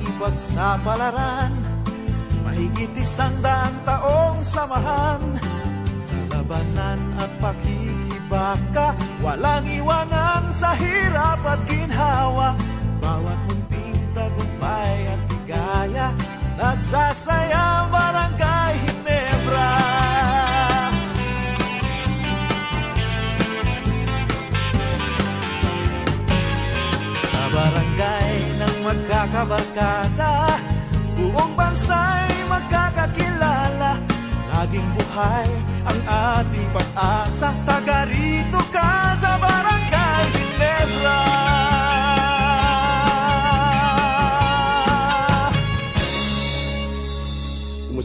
makipag sa palaran Mahigit isang daang taong samahan. Sa labanan at pakikibaka Walang iwanan sa hirap at ginhawa. magkakabarkada Buong bansa'y magkakakilala. Laging buhay ang ating pag-asa. Taga rito ka.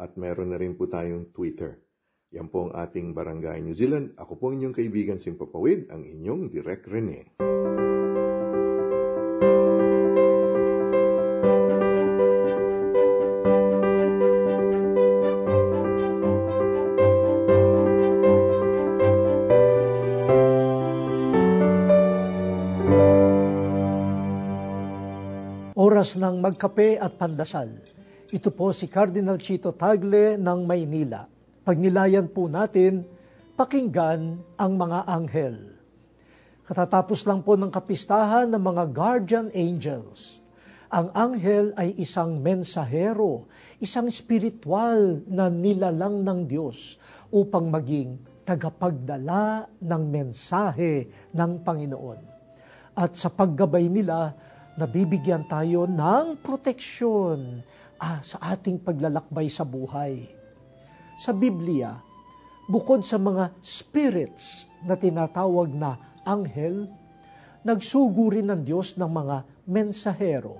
at meron na rin po tayong Twitter. Yan po ang ating Barangay New Zealand. Ako po inyong kaibigan Simpapawid, ang inyong Direk Rene. Oras ng magkape at pandasal. Ito po si Cardinal Chito Tagle ng Maynila. Pagnilayan po natin, pakinggan ang mga anghel. Katatapos lang po ng kapistahan ng mga guardian angels. Ang anghel ay isang mensahero, isang spiritual na nilalang ng Diyos upang maging tagapagdala ng mensahe ng Panginoon. At sa paggabay nila, nabibigyan tayo ng proteksyon ah, sa ating paglalakbay sa buhay. Sa Biblia, bukod sa mga spirits na tinatawag na anghel, nagsugo rin ng Diyos ng mga mensahero.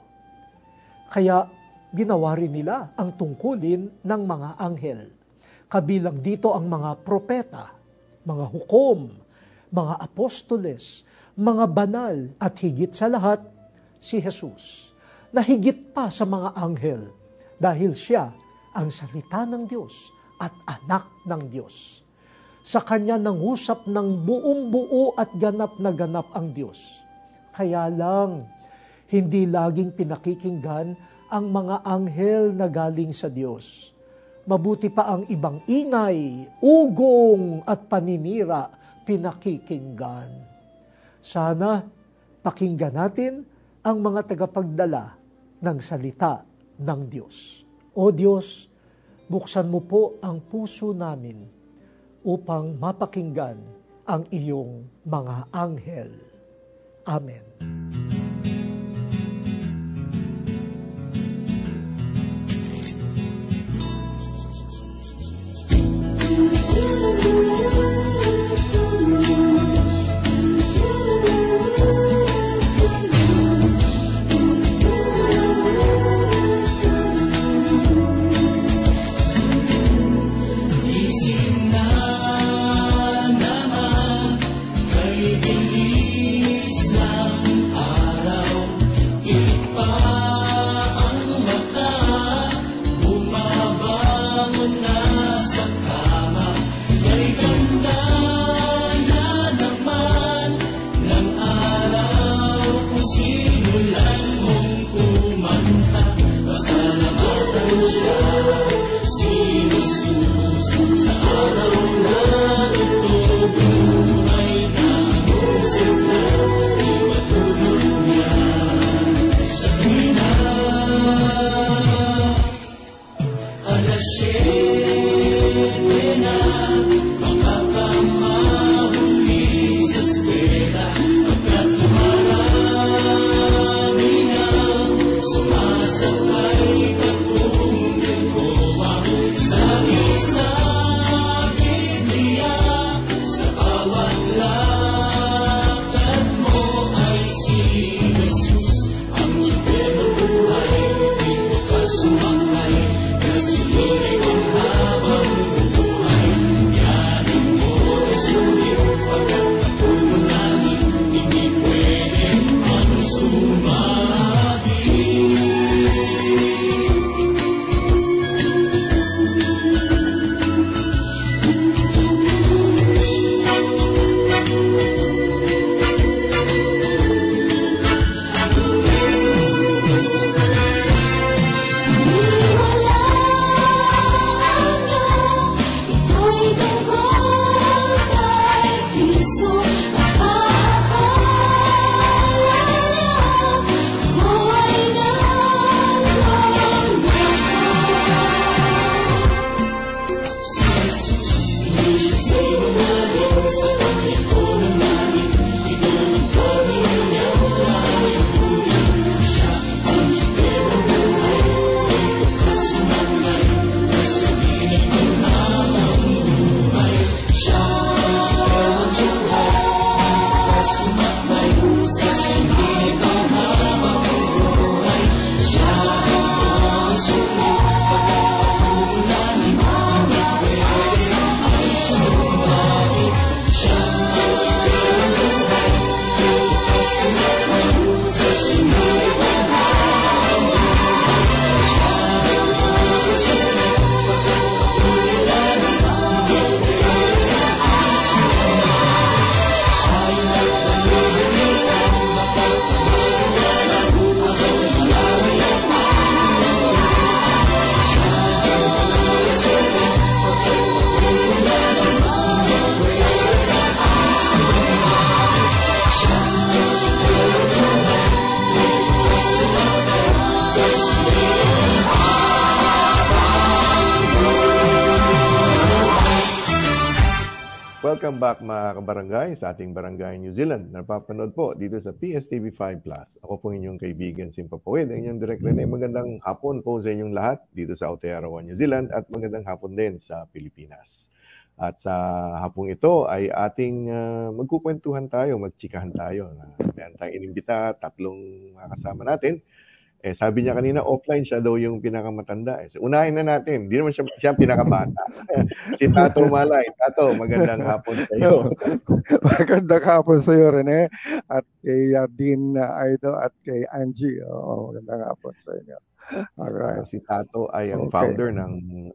Kaya ginawa rin nila ang tungkulin ng mga anghel. Kabilang dito ang mga propeta, mga hukom, mga apostoles, mga banal at higit sa lahat, si Jesus na higit pa sa mga anghel dahil siya ang salita ng Diyos at anak ng Diyos. Sa kanya nangusap ng buong buo at ganap na ganap ang Diyos. Kaya lang, hindi laging pinakikinggan ang mga anghel na galing sa Diyos. Mabuti pa ang ibang ingay, ugong at paninira pinakikinggan. Sana pakinggan natin ang mga tagapagdala ng salita ng Diyos. O Diyos, buksan mo po ang puso namin upang mapakinggan ang iyong mga anghel. Amen. Welcome back mga kabarangay sa ating Barangay New Zealand. Napapanood po dito sa PSTV 5 Plus. Ako po inyong kaibigan Simpa Poed, ang inyong direct Rene. Magandang hapon po sa inyong lahat dito sa Aotearoa, New Zealand at magandang hapon din sa Pilipinas. At sa hapong ito ay ating uh, magkukwentuhan tayo, magchikahan tayo. Uh, meron tayong inimbita, tatlong kasama natin. Eh, sabi niya kanina, offline siya daw yung pinakamatanda. Eh. So, unahin na natin. Hindi naman siya, siya pinakabata. si Tato Malay. Tato, magandang hapon sa iyo. magandang hapon sa iyo, Rene. At kay uh, Dean uh, Aido at kay Angie. Oo, magandang hapon sa inyo. Alright. So, si Tato ay ang okay. founder ng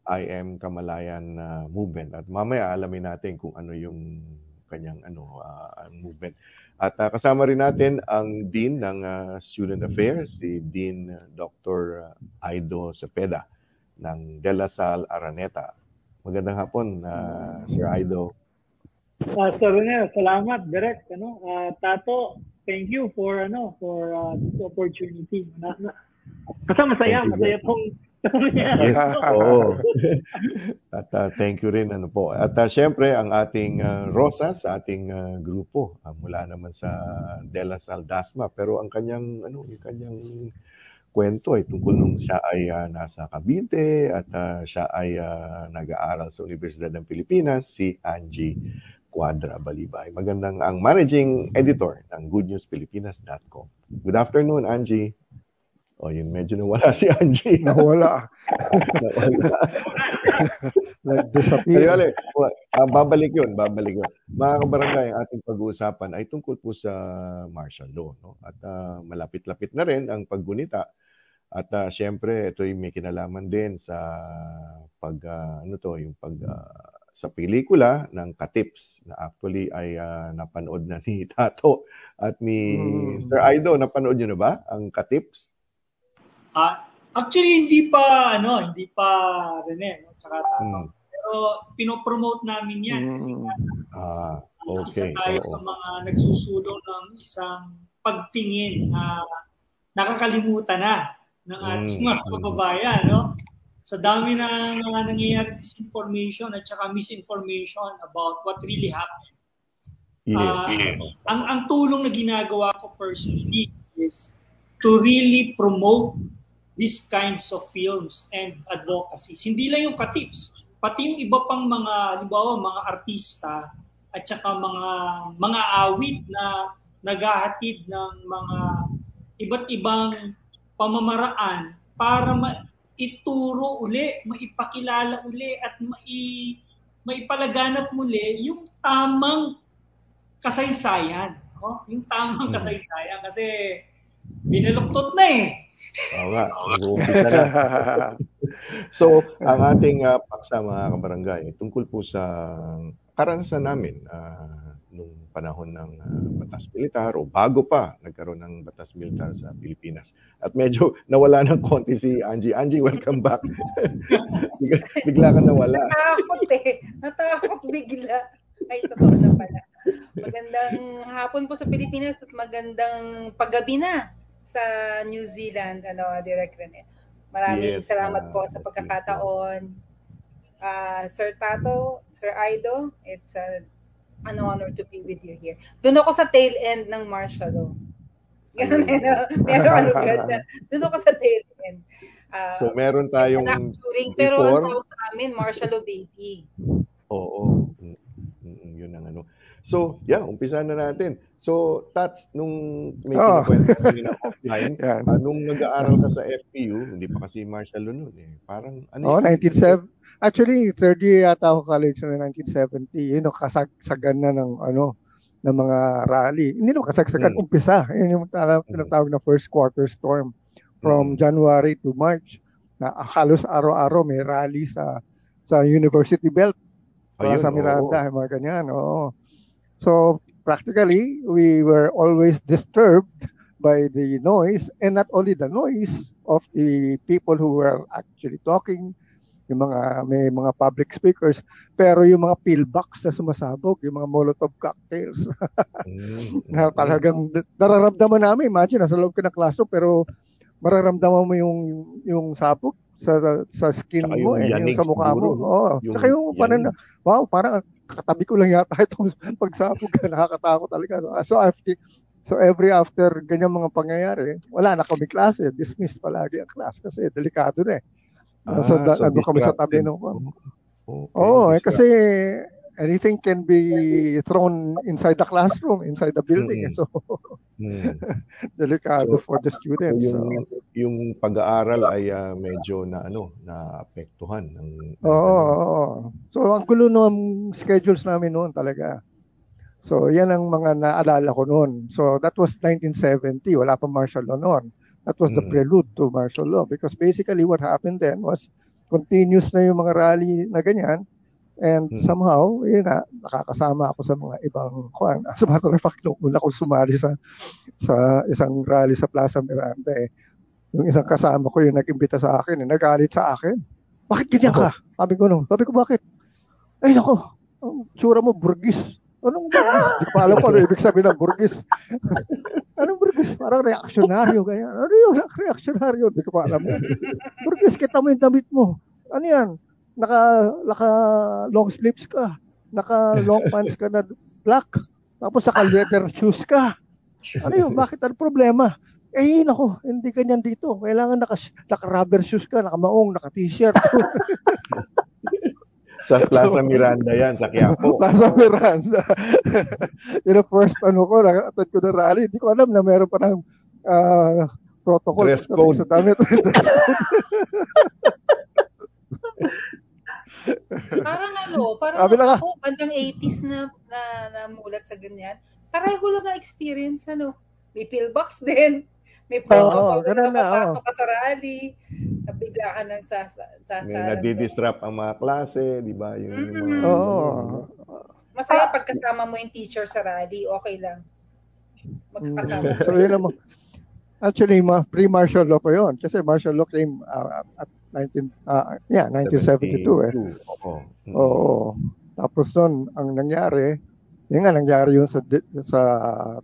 I Am Kamalayan uh, movement. At mamaya alamin natin kung ano yung kanyang ano uh, movement. At uh, kasama rin natin ang Dean ng uh, Student Affairs, si Dean uh, Dr. Aido Cepeda ng De La Salle Araneta. Magandang hapon, uh, Sir Aido. Uh, Sir Rene, salamat, direct. Ano, uh, Tato, thank you for ano for uh, this opportunity. Kasi masaya, masaya pong oo. At uh, thank you rin ano po. At uh, syempre ang ating uh, Rosa sa ating uh, grupo uh, mula naman sa Dela Saldasma pero ang kanyang ano, yung kanyang kwento ay tungkol nung siya ay uh, nasa Cavite at uh, siya ay uh, nag-aaral sa Universidad ng Pilipinas si Angie Quadra Balibay. Magandang ang managing editor ng goodnewspilipinas.com. Good afternoon, Angie. O oh, yun, medyo nawala si Angie. Nawala. nawala. Nag-disappear. Ayun, uh, babalik yun, babalik yun. Mga kabarangay, ang ating pag-uusapan ay tungkol po sa martial law. No? At uh, malapit-lapit na rin ang paggunita. At uh, syempre, ito yung may kinalaman din sa pag, uh, ano to, yung pag, uh, sa pelikula ng Katips na actually ay uh, napanood na ni Tato at ni hmm. Sir Aido. Napanood nyo na ba ang Katips? Uh, actually, hindi pa, ano, hindi pa Rene, no? Tsaka Tato. Hmm. Pero pinopromote namin yan. Mm. Kasi nga, ah, okay. isa tayo Oo. sa mga nagsusulong ng isang pagtingin na nakakalimutan na ng ating mm. mga kababayan, no? Sa dami ng mga nangyayari disinformation at saka misinformation about what really happened. Yes, uh, yes. Ang, ang tulong na ginagawa ko personally is to really promote these kinds of films and advocacies. Hindi lang yung katips, pati yung iba pang mga, halimbawa, mga artista at saka mga mga awit na naghahatid ng mga iba't ibang pamamaraan para ma- ituro uli, maipakilala uli at mai maipalaganap muli yung tamang kasaysayan. Oh, yung tamang mm. kasaysayan kasi binaluktot na eh. Oo nga, nag-uumpisa na. so, ang ating uh, paksa mga kabarangay, tungkol po sa karanasan namin uh, nung panahon ng uh, batas militar o bago pa nagkaroon ng batas militar sa Pilipinas. At medyo nawala ng konti si Angie. Angie, welcome back. bigla, bigla ka nawala. Natakot eh. Natakot bigla. Ay, totoo na pala. Magandang hapon po sa Pilipinas at magandang paggabi na sa New Zealand, ano, Direk Rene. Maraming yes, salamat uh, po sa pagkakataon. Uh, Sir Tato, Sir Aido, it's a, an honor to be with you here. Doon ako sa tail end ng martial law. Ganun eh? Pero ano ganda. Doon ako sa tail end. Uh, so meron tayong during, pero ang tawag sa amin, martial law baby. Oo. Mm, mm, yun ang ano. So, yeah, umpisa na natin. So, Tats, nung may oh. kinukwento na offline, yeah. uh, nung nag-aaral ka sa FPU, hindi pa kasi martial law noon eh. Parang, ano Oh, 1970. Actually, third year yata ako college na 1970. Yun, know, kasagsagan na ng, ano, ng mga rally. Hindi naman kasagsagan, hmm. umpisa. Yun yung hmm. tinatawag na first quarter storm from hmm. January to March. Na halos araw-araw may rally sa sa University Belt. Ayun, sa Miranda, oh. mga ganyan. Oo. So practically, we were always disturbed by the noise, and not only the noise of the people who were actually talking, yung mga may mga public speakers, pero yung mga pillbox na sumasabog, yung mga Molotov cocktails. mm-hmm. na talagang nararamdaman namin, imagine nasa loob ka ng klaso pero mararamdaman mo yung yung sabog sa sa skin Tsaka mo yung eh, yung sa mukha mo. siguro? Oo. Yung yung parang, yanig. wow, parang katabi ko lang yata itong pagsapog ka, nakakatakot talaga. So, so, after, so every after ganyan mga pangyayari, wala na kami klase, dismissed palagi ang class kasi delikado na eh. Ah, so, da, so nandun kami sa tabi disrupted. nung, Okay, Oo, eh, kasi anything can be thrown inside the classroom, inside the building. Mm-mm. So, Mm. delikado So, for the So, students. yung So, yung pag-aaral ay ah, medyo na ano, na apektuhan ng oo, ganun. oo. So, ang gulo ng schedules namin noon talaga. So, yan ang mga naalala ko noon. So, that was 1970. Wala pa martial law noon. That was the Mm. prelude to martial law because basically what happened then was continuous na yung mga rally na ganyan and Mm. somehow, yun na, nakakasama ako sa mga ibang kwan. As a matter of fact, nung una ko sumali sa sa isang rally sa Plaza Miranda eh, yung isang kasama ko yung nag-imbita sa akin, eh, nagalit sa akin. Bakit ganyan ka? Sabi ko nung, sabi ko bakit? Ay nako, ang tsura mo burgis. Anong burgis? Di ko pa alam kung ano ibig sabihin ng burgis. Anong burgis? Parang reaksyonaryo, ganyan. Ano yung reaksyonaryo? Di ko pa alam. burgis, kita mo yung damit mo. Ano yan? Naka, naka long sleeves ka. Naka long pants ka na black. Tapos naka leather shoes ka. Ano yun? Bakit ang problema? Eh, nako, hindi ganyan dito. Kailangan naka, naka rubber shoes ka, naka maong, naka t-shirt. Sa Plaza Miranda yan, sa Quiapo. Plaza Miranda. Yun ang first ano ko, nakatad ko na rally. Hindi ko alam na meron pa ng ah, protocol Dress code. sa damit. Parang ano, parang Sabi na nga. ako, bandang 80s na, na namulat sa ganyan. Pareho lang ang experience, ano. May pillbox din. May protocol Oo, na ganun na, nakapasok ka sa rally. Nabigla ka ng sasa. sasa May nadi-disrupt ang mga klase, di ba? Yung, yung mga. Oo. Masaya pagkasama mo yung teacher sa rally, okay lang. Magkakasama. Mm. So yun naman. Actually, ma- pre-martial law pa yun. Kasi martial law came uh, at 19, uh, yeah, 1972 eh. Oo. Mm. Oo. Tapos nun, ang nangyari, yun nga nangyari yun sa, di- sa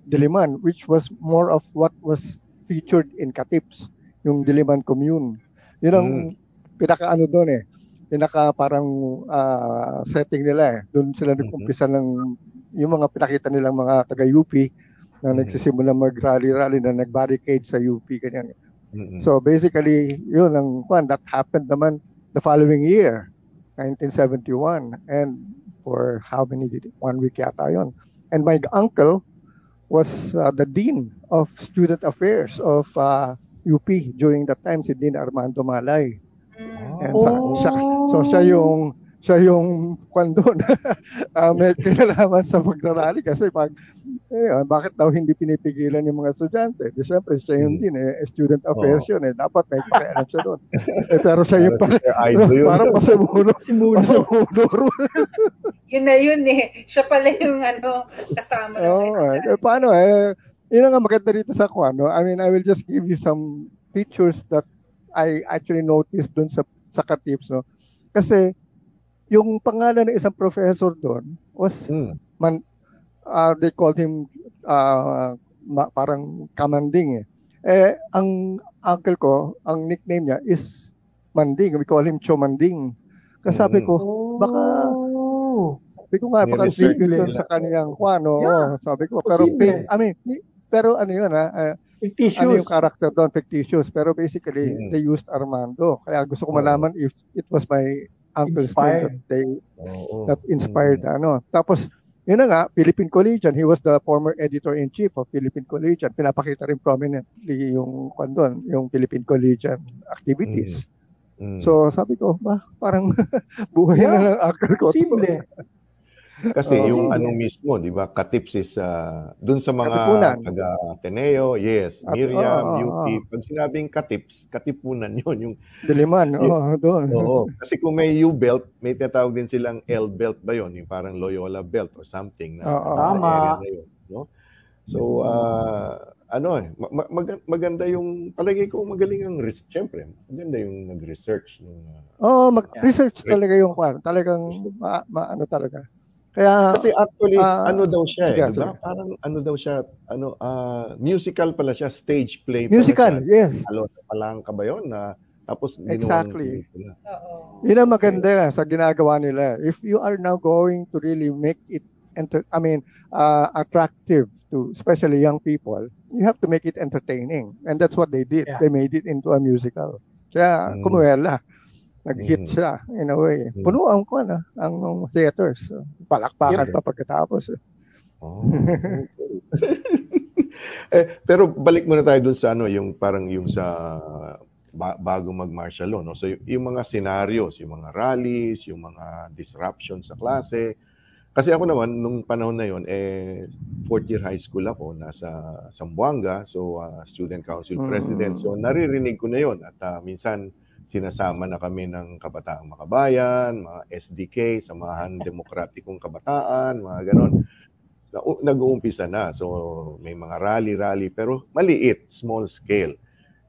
Diliman, which was more of what was featured in Katips, yung Diliman Commune. Yun ang pinaka-ano doon eh, pinaka parang ah, setting nila eh. Doon sila nag-umpisa ng, yung mga pinakita nilang mga taga-UP na Mhm. nagsisimula mag-rally-rally na nag-barricade sa UP, ganyan. Mm-mm. So basically, yun ang kwan. That happened naman the following year, 1971. And for how many did it? One week yata yun. And my uncle was uh, the dean of student affairs of uh, UP during that time, si Dean Armando Malay. Mm. And sa, siya, so siya yung siya yung kwan doon. uh, may kinalaman sa pagrarally kasi pag eh, ah, bakit daw hindi pinipigilan yung mga estudyante? Di syempre siya yung Hmm. din eh, student affairs Oo. yun eh. Dapat may pakialam siya doon. eh, pero siya yung Para pala, yun. parang pasimuno. Simuno. Pasimuno. Yun na yun eh. Siya pala yung ano, kasama ng Oo, mga eh, paano eh, yun ang maganda dito sa kwan, no? I mean, I will just give you some features that I actually noticed doon sa sa Katips, no? Kasi yung pangalan ng isang professor doon was Mm. man uh, they called him uh, ma- parang kamanding eh. Eh ang uncle ko, ang nickname niya is Manding. We call him Chomanding. Kasi sabi Mm. ko, baka sabi ko nga, May baka tribute sa kaniyang Juan, oo. Yeah. Sabi ko, pero, Posible. I mean, pero ano yun ha, uh, Fictitious. ano yung character doon, fictitious. Pero basically, Mm. they used Armando. Kaya gusto ko Oo. malaman if it was my uncle's name Inspired. that they that inspired Mm. ano. Tapos yun na nga, Philippine Collegian. He was the former editor-in-chief of Philippine Collegian. Pinapakita rin prominently yung kwan doon, yung Philippine Collegian activities. Mm. So sabi ko, ba, parang buhay na ng to. Simple. Kasi Oo. yung ano mismo, di ba, katips is uh, dun sa mga Katipunan. taga Ateneo, yes, At- Miriam, oo, oo, UP. oo. Pag sinabing katips, katipunan yun. Yung, Diliman, Yung- oo, doon. oo. Kasi kung may U-belt, may tinatawag din silang L-belt ba yun? Yung parang Loyola belt or something na sa Tama. na yun. No? So, uh, ano eh, ma- ma- mag- maganda yung, palagay ko magaling ang, res- syempre, maganda yung nag-research. Nung, uh, Oo, mag-research talaga yung kwan. Talagang, ma, ma- ano talaga. Kaya, Kasi actually, Ah, ano daw siya sige, eh, di ba? sige. Parang ano daw siya, ano, ah, musical pala siya, stage play musical, siya. yes. Alo, palang ka ba yun na Tapos Exactly. Oo. Yun ang maganda sa ginagawa nila. If you are now going to really make it, enter, I mean, uh, attractive to especially young people, you have to make it entertaining. And that's what they did. Yeah. They made it into a musical. Kaya, Mm. kumuwela. Nag-hit Mm. siya, in a way. Mm. Puno ang, ano, ang theaters. Palakpakan pa pagkatapos. Oh, okay. eh, pero balik muna tayo dun sa ano, yung parang yung sa ba- bago mag-martial law, no? So y- yung mga scenarios, yung mga rallies, yung mga disruption sa klase. Kasi ako naman nung panahon na yon eh fourth year high school ako, nasa Zamboanga, so ah, student council Mm. president. So naririnig ko na yon at ah, minsan sinasama na kami ng Kabataang Makabayan, mga SDK, Samahan Demokratikong Kabataan, mga ganon na, nag-uumpisa na. So, may mga rally-rally, pero maliit, small scale.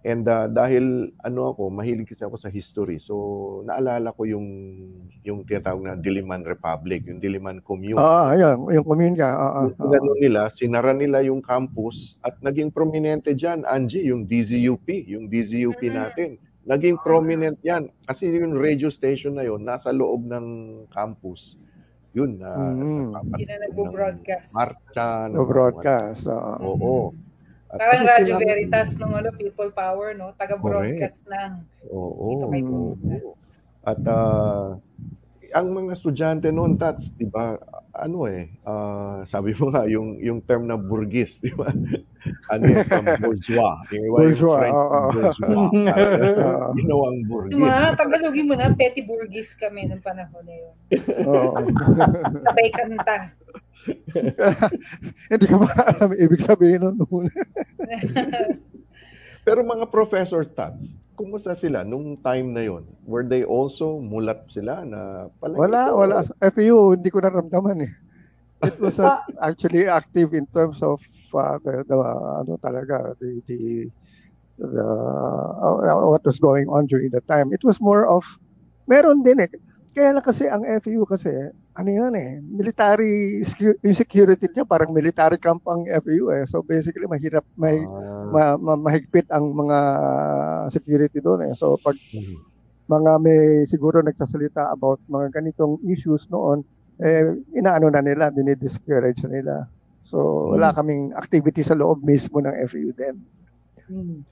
And uh, dahil ano ako, mahilig kasi ako sa history. So, naalala ko yung yung tinatawag na Diliman Republic, yung Diliman Commune. Ah, ayun, yung commune ka. Ah, ah, ganun nila, sinara nila yung campus at naging prominente dyan, Angie, yung DZUP, yung DZUP Mhm. natin. Naging prominent yan. Kasi yung radio station na yon nasa loob ng campus. Yun, na Yun ang nagbo-broadcast. ng Marcha. ng no mga- broadcast. ah. Oo. At Parang Radyo sila- Veritas nung ano, People Power, no? Taga-broadcast lang. Oo. Dito kay oo. At ah, ang mga estudyante noon, Tats, di ba, ano eh, ah, sabi mo nga, yung, yung term na burgis, di ba? ano yun, from bourgeois. Yung, iba yung Bourgeois, French oo. bourgeois. Ah, ginawang burgis. Diba? Tagalogin mo na, Petty Burgis kami nung panahon na yun. Oo. Sabay kanta. Hindi ko ba alam ibig sabihin nun. Pero mga professor Tats, kumusta sila nung time na yon? Were they also mulat sila na pala Wala, ito, wala. Sa FEU, hindi ko naramdaman eh. It was uh, actually active in terms of uh, the, the ano talaga, the, the, the uh, what was going on during the time. It was more of, meron din eh. Kaya lang kasi ang FEU kasi, ano yan eh, military, yung security niya parang military camp ang FEU eh. So basically mahirap, may, Ah, ma, ma, mahigpit ang mga security doon eh. So pag mhm. mga may siguro nagsasalita about mga ganitong issues noon, eh, inaano na nila, dinidiscourage na nila. So, wala Mm. kaming activity sa loob mismo ng FEU din. Hmm.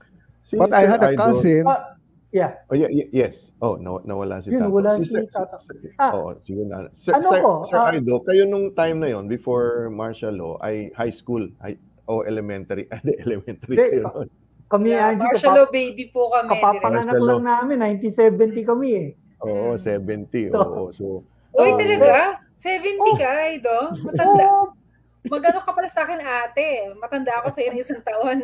But I had a cousin, Ah, yeah. Oh, yeah, y- yes. Oh, naw- nawala si Yun, Tato. wala si Sir- Tato. Sir- Ah. Oo, sige na. Sir, Ano Sir, ko, Sir ah, Aido, kayo nung time na yon before martial law, ay high school, high, o elementary, ah, elementary Hindi, kayo nun. Kami, Yeah, Angie, martial law baby po kami. kapapanganak lang namin. 1970 kami eh. Oo, Mm. 70. So- Oo, so, Uy, Oh, talaga? 70 Oh. ka, Ido? Matanda. Oo, Magano ka pala sa akin, ate. Matanda ako sa ng isang taon.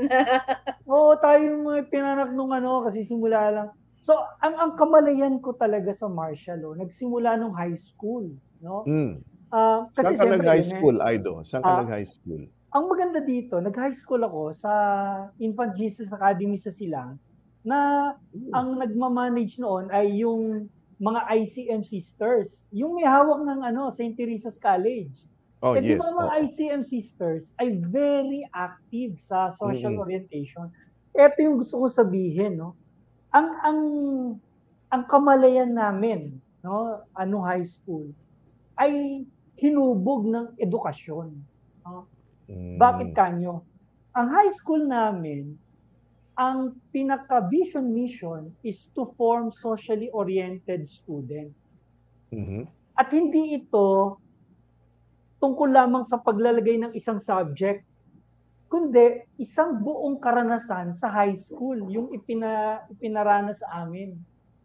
Oo, tayo yung mga pinanak nung ano, kasi simula lang. So, ang, ang kamalayan ko talaga sa martial law, nagsimula nung high school. No? mm. Ah, kasi Saan ka siyempre, nag-high yun eh. school, Aido? Saan ka Ah. nag-high school? Ang maganda dito, nag-high school ako sa Infant Jesus Academy sa Silang na ang nagmamanage noon ay yung mga ICM sisters. Yung may hawak ng ano, St. Teresa's College. Oh, di yes. mga oo. ICM sisters ay very active sa social Mm-mm. orientation. Ito yung gusto ko sabihin, no? Ang ang ang kamalayan namin, no, ano high school ay hinubog ng edukasyon. no? Mm. Bakit kanyo? Ang high school namin, ang pinaka-vision mission is to form socially oriented student. Mhm. At hindi ito tungkol lamang sa paglalagay ng isang subject, kundi isang buong karanasan sa high school, yung ipina, ipinaranas sa amin.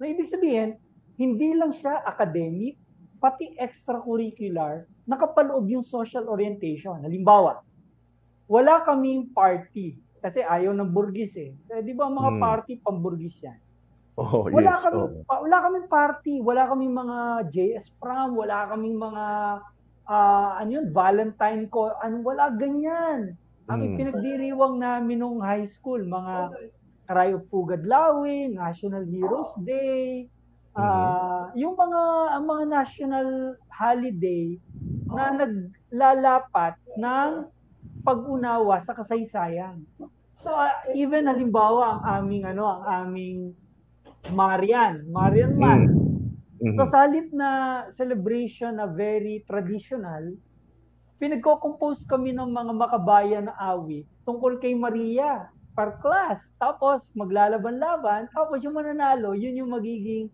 Na ibig sabihin, hindi lang siya academic, pati extracurricular, nakapaloob yung social orientation. Halimbawa, wala kaming party kasi ayaw ng burgis eh. eh di ba mga Hmm. party pamburgis yan? Oh, wala yes. kami pa- wala kaming party, wala kaming mga JS prom, wala kaming mga ah ano yun, Valentine ko, ano wala ganyan. Ang Mm. ipinagdiriwang namin nung high school, mga Cry of Pugad Lawi, National Heroes Day, ah yung mga ang mga national holiday na naglalapat ng pag-unawa sa kasaysayan. So ah, even halimbawa ang aming ano, ang aming Marian, Marian Man. Mhm. So sa halip na celebration na very traditional, pinagko-compose kami ng mga makabayan na awit tungkol kay Maria per class. Tapos maglalaban-laban, tapos yung mananalo, yun yung magiging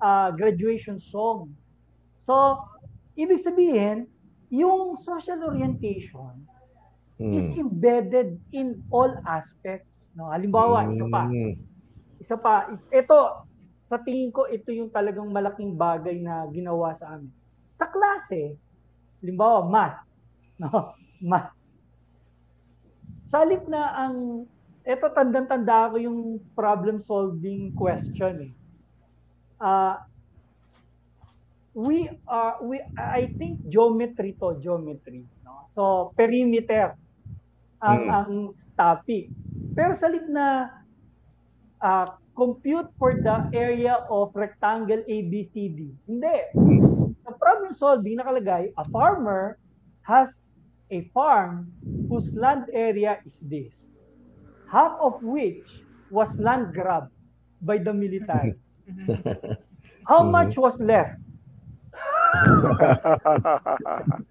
ah, graduation song. So, ibig sabihin, yung social orientation is Mm. embedded in all aspects. No? Halimbawa, isa pa, Mm. isa pa, ito, sa tingin ko, ito yung talagang malaking bagay na ginawa sa amin. Sa klase, halimbawa, math. No? Math. Sa halip na ang, ito tandang-tanda ko yung problem-solving question eh. Ah, we are, we, I think geometry to, geometry. No? So, perimeter ang, Mm. ang topic. Pero sa na uh, compute for the area of rectangle ABCD. Hindi. Sa problem solving nakalagay, a farmer has a farm whose land area is this. Half of which was land grabbed by the military. How much was left?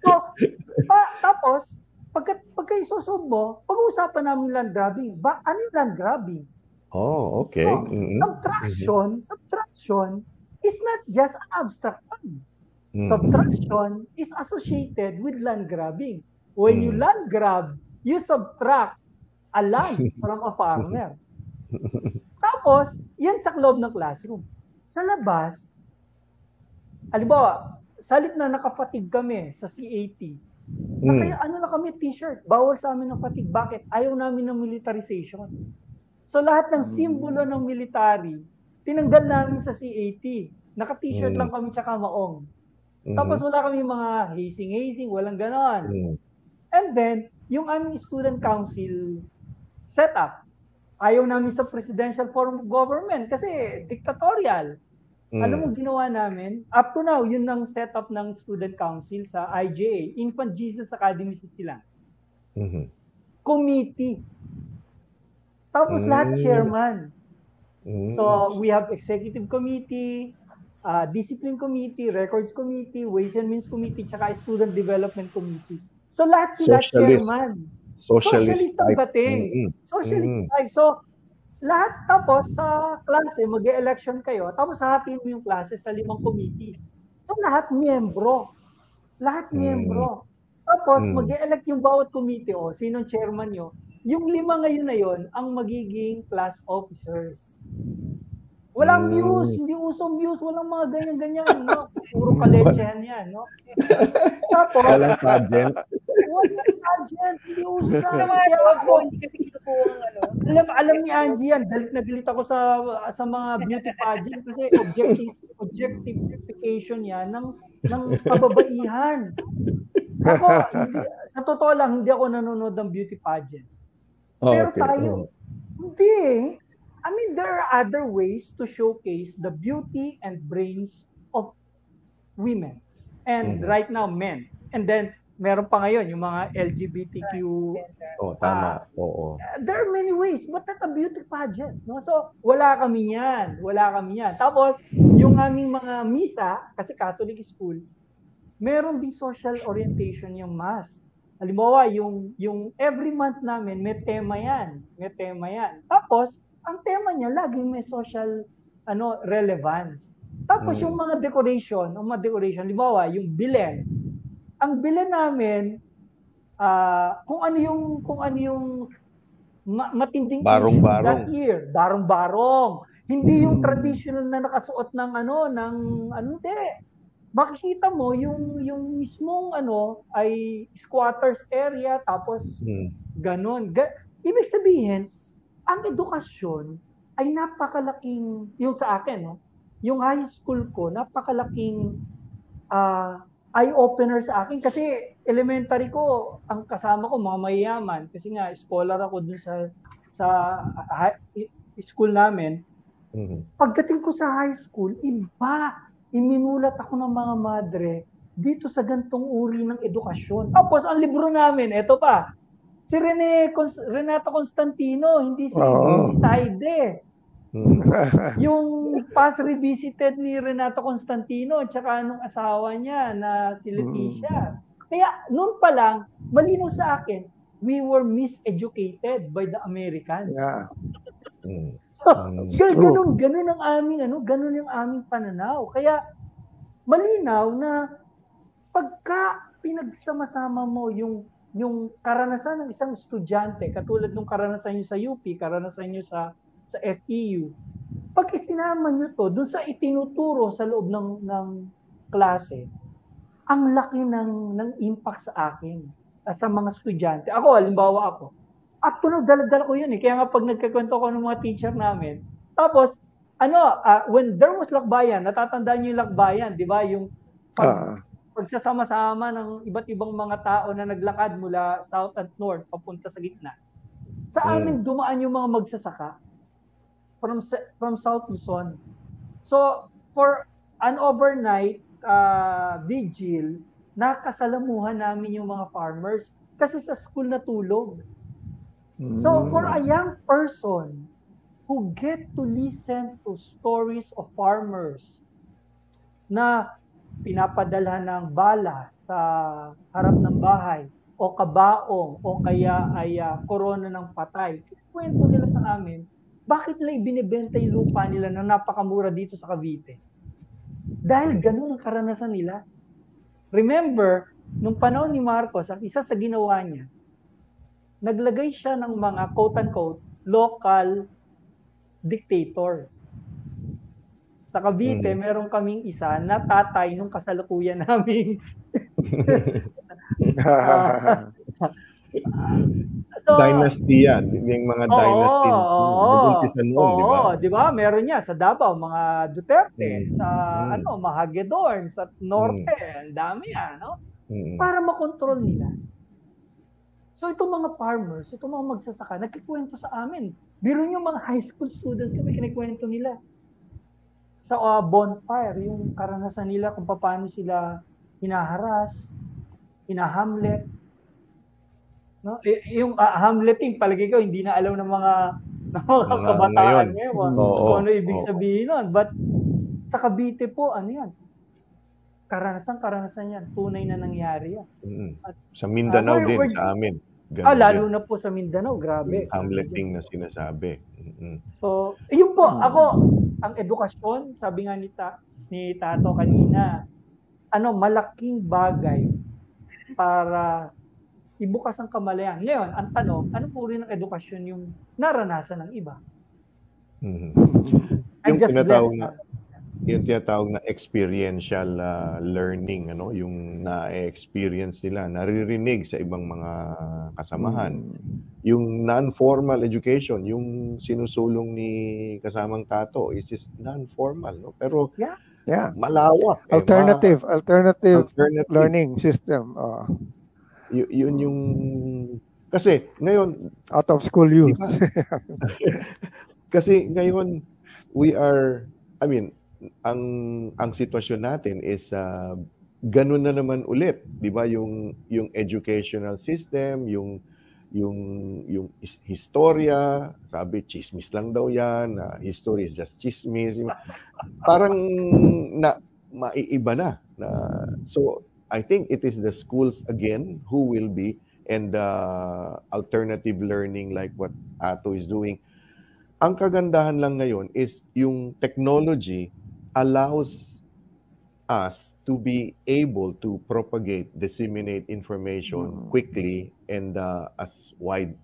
So, pa, tapos, pagka, pagka isusolve mo, pag-uusapan namin land grabbing. Ba, ano yung land grabbing? Oh, okay. So, Mhm. subtraction, subtraction is not just an abstract term. Mhm. Subtraction is associated with land grabbing. When you Mm. land grab, you subtract a land from a farmer. Tapos, yan sa loob ng classroom. Sa labas, halimbawa, sa halip na nakapatig kami sa CAT, Mm. Nakaya ano na kami t-shirt, bawal sa amin ng fatigue. Bakit? Ayaw namin ng militarization. So lahat ng simbolo ng military, tinanggal namin sa CAT. Naka-t-shirt Mm. lang kami tsaka maong. Mhm. Tapos wala kami mga hazing-hazing, walang ganon. Mm. And then, yung aming student council setup, ayaw namin sa presidential form of government kasi dictatorial. Mm. Alam mo ginawa namin? Up to now, yun ang setup ng student council sa IJA, Infant Jesus Academy sa sila. Mhm. Committee. Tapos Mm. lahat chairman. Mm. So, we have executive committee, uh, discipline committee, records committee, ways and means committee, tsaka student development committee. So, lahat sila Socialist. chairman. Socialist Socialist ang dating. Mm-mm. Socialist Mm. type. So, lahat tapos sa klase, mag election kayo, tapos hahatiin mo yung klase sa limang committees. So, lahat miyembro. Lahat Mm. miyembro. Tapos, Mm. mag-elect yung bawat committee, o sinong chairman nyo. Yung lima ngayon na yon ang magiging class officers. Walang Mm. muse, hindi uso muse, walang mga ganyan-ganyan, no? Puro kalechehan yan, no? Tapos, Walang pageant. walang pageant, hindi uso sa Sa mga tawag ko, hindi kasi kinukuha ang ano. alam, alam ni Angie yan, galit na galit ako sa sa mga beauty pageant kasi objective, objectification yan ng, ng kababaihan. Ako, hindi, sa totoo lang, hindi ako nanonood ng beauty pageant. Oh, Pero okay. tayo, hindi eh. I mean, there are other ways to showcase the beauty and brains of women. And Mhm. right now, men. And then, meron pa ngayon, yung mga LGBTQ Oh, tama. Oo. there are many ways, but not a beauty pageant. No? So, wala kami yan. Wala kami yan. Tapos, yung aming mga misa, kasi Catholic school, meron din social orientation yung mass. Halimbawa, yung, yung every month namin, may tema yan. May tema yan. Tapos, ang tema niya, laging may social ano relevance. Tapos, Mm. yung mga decoration, yung mga decoration, halimbawa, yung bilen. Ang bilen namin, ah kung ano yung kung ano yung ma- matinding Barong-barong. issue that year, barong-barong. Hindi yung Mm. traditional na nakasuot ng ano ng ano hindi. Makikita mo yung yung mismong ano ay squatters area tapos Mm. ganon. Ga- Ibig sabihin, ang edukasyon ay napakalaking yung sa akin no. Yung high school ko napakalaking ah eye-opener sa akin kasi elementary ko, ang kasama ko mga mayayaman kasi nga scholar ako dun sa sa ah, hi- school namin. Mhm. Pagdating ko sa high school, iba. Iminulat ako ng mga madre dito sa gantong uri ng edukasyon. Tapos ang libro namin, eto pa. Si Rene Cons- Renato Constantino, hindi si Saide. Mm. yung past revisited ni Renato Constantino at saka nung asawa niya na si Leticia. Kaya noon pa lang, malinaw sa akin, we were miseducated by the Americans. Yeah. Mm. Kaya ganun, ganun ang aming, ano, ganun yung aming pananaw. Kaya, malinaw na pagka pinagsama-sama mo yung yung karanasan ng isang estudyante, katulad ng karanasan nyo sa UP, karanasan nyo sa sa FEU, pag isinama nyo to dun sa itinuturo sa loob ng ng klase, ang laki ng ng impact sa akin at sa mga estudyante. Ako, halimbawa ako, at tunog dala-dala ko yun eh. Kaya nga pag nagkakwento ko ng mga teacher namin, tapos, ano, ah, when there was lakbayan, natatandaan niyo yung lakbayan, di ba? Yung pag, Ah. pagsasama-sama ng iba't ibang mga tao na naglakad mula south and north papunta sa gitna. Sa Mm. amin dumaan yung mga magsasaka from from South Luzon. So, for an overnight uh, vigil, nakasalamuhan namin yung mga farmers kasi sa school natulog. So, for a young person who get to listen to stories of farmers na pinapadala ng bala sa harap ng bahay o kabaong o kaya ay ah, korona ng patay. Kwento nila sa amin, bakit nila ibinebenta yung lupa nila na napakamura dito sa Cavite? Dahil ganun ang karanasan nila. Remember, nung panahon ni Marcos, ang isa sa ginawa niya, naglagay siya ng mga quote-unquote local dictators. Sa Cavite, Mm. meron kaming isa na tatay nung kasalukuyan namin. so, dynasty yan. Yung mga Oo, dynasty. oo. Nag-umpisa noon? Oo, di ba? Meron niya sa Davao, mga Duterte, Mm. sa Mm. ano, Mahagedorn, sa Norte, ang dami yan, no? Mm. Para makontrol nila. So itong mga farmers, itong mga magsasaka, nagkikwento sa amin. Biro yung mga high school students kami, kinikwento nila. Sa uh, bonfire, yung karanasan nila kung paano sila hinaharas, hinahamlet. No? Eh, yung uh, hamleting, palagi ko, hindi na alam ng mga, ng mga Mga kabataan ngayon. ngayon. Oo, kung ano ibig oo. sabihin nun. But sa Cavite po, ano yan? Karanasan, karanasan yan. Tunay na nangyari yan. Mm. Sa Mindanao we're- din, we're- sa amin. Ganun Ah, lalo din. na po sa Mindanao, grabe. Hamleting na sinasabi. Mm-mm. So, yun po, ako, ang edukasyon, sabi nga ni, ta, ni Tato kanina, ano, malaking bagay para ibukas ang kamalayan. Ngayon, ang tanong, ano po rin ang edukasyon yung naranasan ng iba? Mhm. I'm Yung just tinatawag blessed. na yung tinatawag na experiential ah, learning ano yung na-experience nila naririnig sa ibang mga kasamahan yung non-formal education yung sinusulong ni kasamang tato is just non-formal no pero Yeah. Yeah. malawak eh, Alternative, ma- alternative alternative learning system. Oh, Y- yun yung kasi ngayon out of school youth. Kasi ngayon we are I mean ang ang sitwasyon natin is uh, ganun na naman ulit, 'di ba? Yung yung educational system, yung yung yung his- historia, sabi chismis lang daw 'yan, na history is just chismis. Parang na maiiba na, na so I think it is the schools again who will be and uh, alternative learning like what Ato is doing ang kagandahan lang ngayon is yung technology allows us to be able to propagate, disseminate information quickly and uh, as wide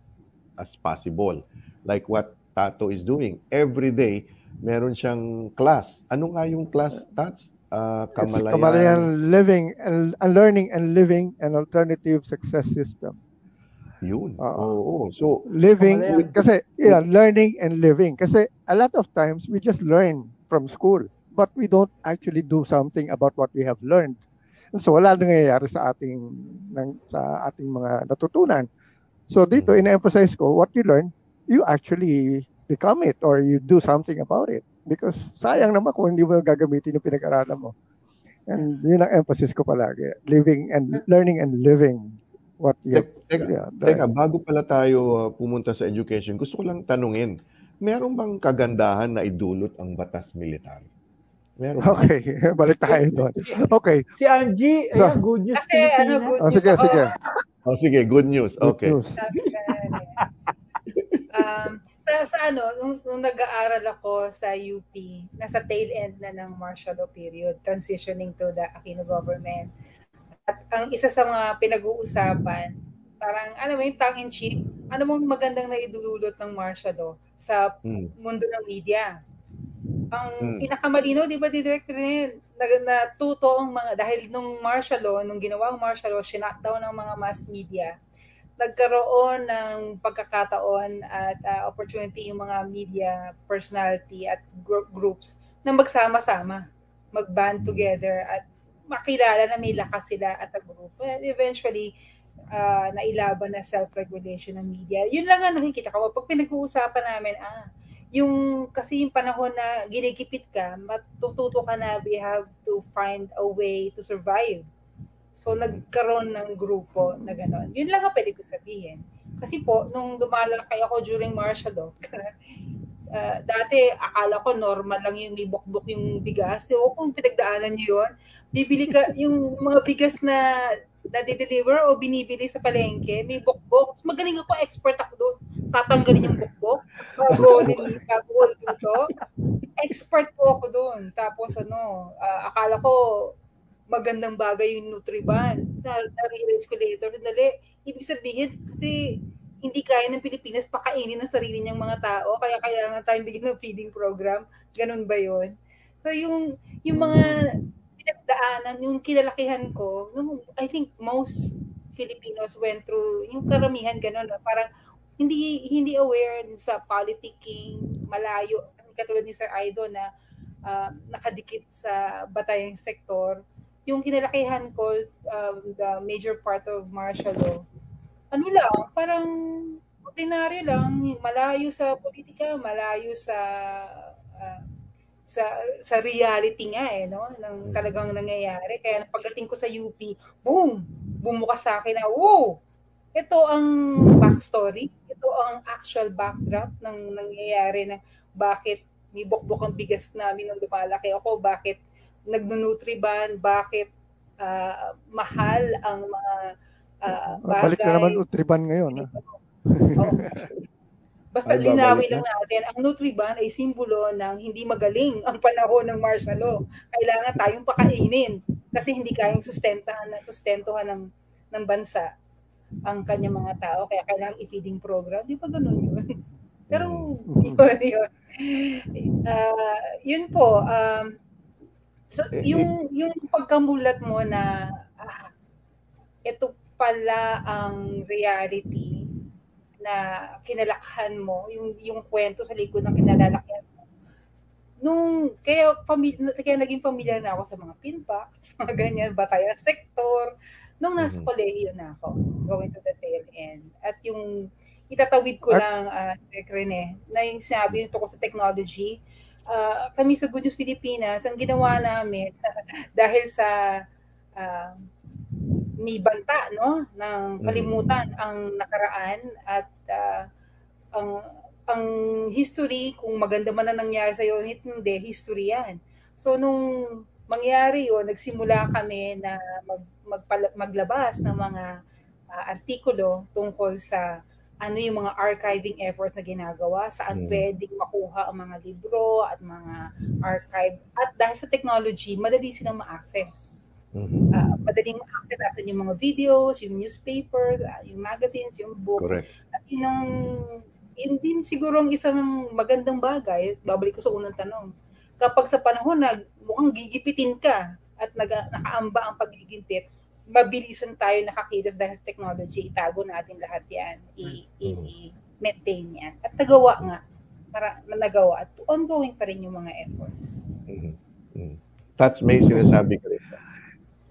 as possible. Like what Tato is doing. Every day, meron siyang class. Ano nga yung class, Tats? Uh, It's Kamalayan. Kamalayan living and, learning and living an alternative success system. Yun. Oo. Oo. So, Living Kamalayan. kasi yeah, learning and living kasi a lot of times we just learn from school but we don't actually do something about what we have learned. So wala nangyayari sa ating ng, sa ating mga natutunan. So dito ina-emphasize ko what you learn, you actually become it or you do something about it because sayang naman kung hindi mo gagamitin yung pinag-aralan mo. And yun ang emphasis ko palagi, living and learning and living what you Teka, yeah, teka, bago pala tayo uh, pumunta sa education, gusto ko lang tanungin. meron bang kagandahan na idulot ang batas militar? Meron? Okay, balik tayo doon. Okay. Si Angie, So- ayan, good news. Kasi ano, good Oh, news sige, ako. sige. Oh, sige, good news. Good Okay. news. Na um, sa, sa ano, nung, nung nag-aaral ako sa UP, nasa tail end na ng martial law period, transitioning to the Aquino government. At ang isa sa mga pinag-uusapan, parang, alam mo yung tongue in cheek, ano mong magandang naidulot ng martial law sa Mm. mundo ng media. Ang Mm. pinakamalino, di ba, Direct na, natuto ang mga, dahil nung martial law, nung ginawang martial law, sinatdown ng mga mass media, nagkaroon ng pagkakataon at uh, opportunity yung mga media personality at group groups na magsama-sama, mag-band together at makilala na may lakas sila as a group. And eventually, uh, nailaban na self-regulation ng media. Yun lang ang nakikita ko. Pag pinag-uusapan namin, ah, yung kasi yung panahon na ginigipit ka, matututo ka na we have to find a way to survive. So, nagkaroon ng grupo na gano'n. Yun lang ang pwede ko sabihin. Kasi po, nung lumalaki ako during martial law, uh, dati akala ko normal lang yung may bukbok yung bigas. So, kung pinagdaanan nyo yun, bibili ka, yung mga bigas na na-deliver o binibili sa palengke, may bukbok. Magaling ako, expert ako doon. Tatanggalin yung bukbok. Bago, bago dito. Expert po ako doon. Tapos ano, uh, akala ko magandang bagay yung Nutriban. Na-realize ko later, dali. Ibig sabihin, kasi hindi kaya ng Pilipinas pakainin ng sarili niyang mga tao, kaya kailangan tayong bigyan ng feeding program. Ganun ba yon So yung, yung mga pinagdaanan, yung kinalakihan ko, yung, I think most Filipinos went through, yung karamihan ganun, parang hindi hindi aware sa politicking, malayo, katulad ni Sir Aido na uh, nakadikit sa batayang sektor, yung kinalakihan ko, uh, the major part of martial law, ano lang, parang ordinary lang, malayo sa politika, malayo sa uh, sa sa reality nga eh, no? Nang talagang nangyayari. Kaya pagdating ko sa UP, boom! Bumukas sa akin na, wow! Ito ang backstory, ito ang actual backdrop ng nangyayari na bakit may bukbok ang bigas namin nung lumalaki ako, bakit nagnunutriban, bakit uh, mahal ang mga uh, bagay. Balik na naman Nutriban ngayon. Ha? oh. Basta Ay, linawin lang natin, ang Nutriban ay simbolo ng hindi magaling ang panahon ng martial law. Kailangan tayong pakainin kasi hindi kayang sustentahan sustentuhan ng ng bansa ang kanyang mga tao kaya kailangan i-feeding program. Di ba ganun yun? Pero yun, yun. Uh, yun po, um, so yung yung pagkamulat mo na ah, ito pala ang reality na kinalakhan mo, yung yung kwento sa likod ng kinalalakyan mo. Nung kaya pamilya kaya naging pamilyar na ako sa mga pinpacks, mga ganyan, batayan sector. Nung nasa Mhm. kolehiyo na ako, going to the tail end. At yung itatawid ko At- lang, uh, Rene, na yung sinabi yung tungkol sa technology, uh, kami sa Good News Pilipinas, ang ginawa namin, dahil sa uh, may banta no ng kalimutan ang nakaraan at uh, ang ang history kung maganda man na nangyari sa iyo hindi history yan so nung mangyari yun nagsimula kami na mag, magpala, maglabas ng mga uh, artikulo tungkol sa ano yung mga archiving efforts na ginagawa, saan Mm. pwedeng makuha ang mga libro at mga archive. At dahil sa technology, madali silang ma-access Mhm. uh, madaling ma-access asan yung mga videos, yung newspapers, uh, yung magazines, yung book. Correct. At yun ang, yun din siguro ang isang magandang bagay, babalik ko sa unang tanong. Kapag sa panahon na mukhang gigipitin ka at nag, nakaamba ang pagigipit, mabilisan tayo nakakilos dahil technology, itago natin lahat yan, i-maintain yan. At nagawa nga, para nagawa at ongoing pa rin yung mga efforts. Mhm. Mhm. Touch may sinasabi ko rin.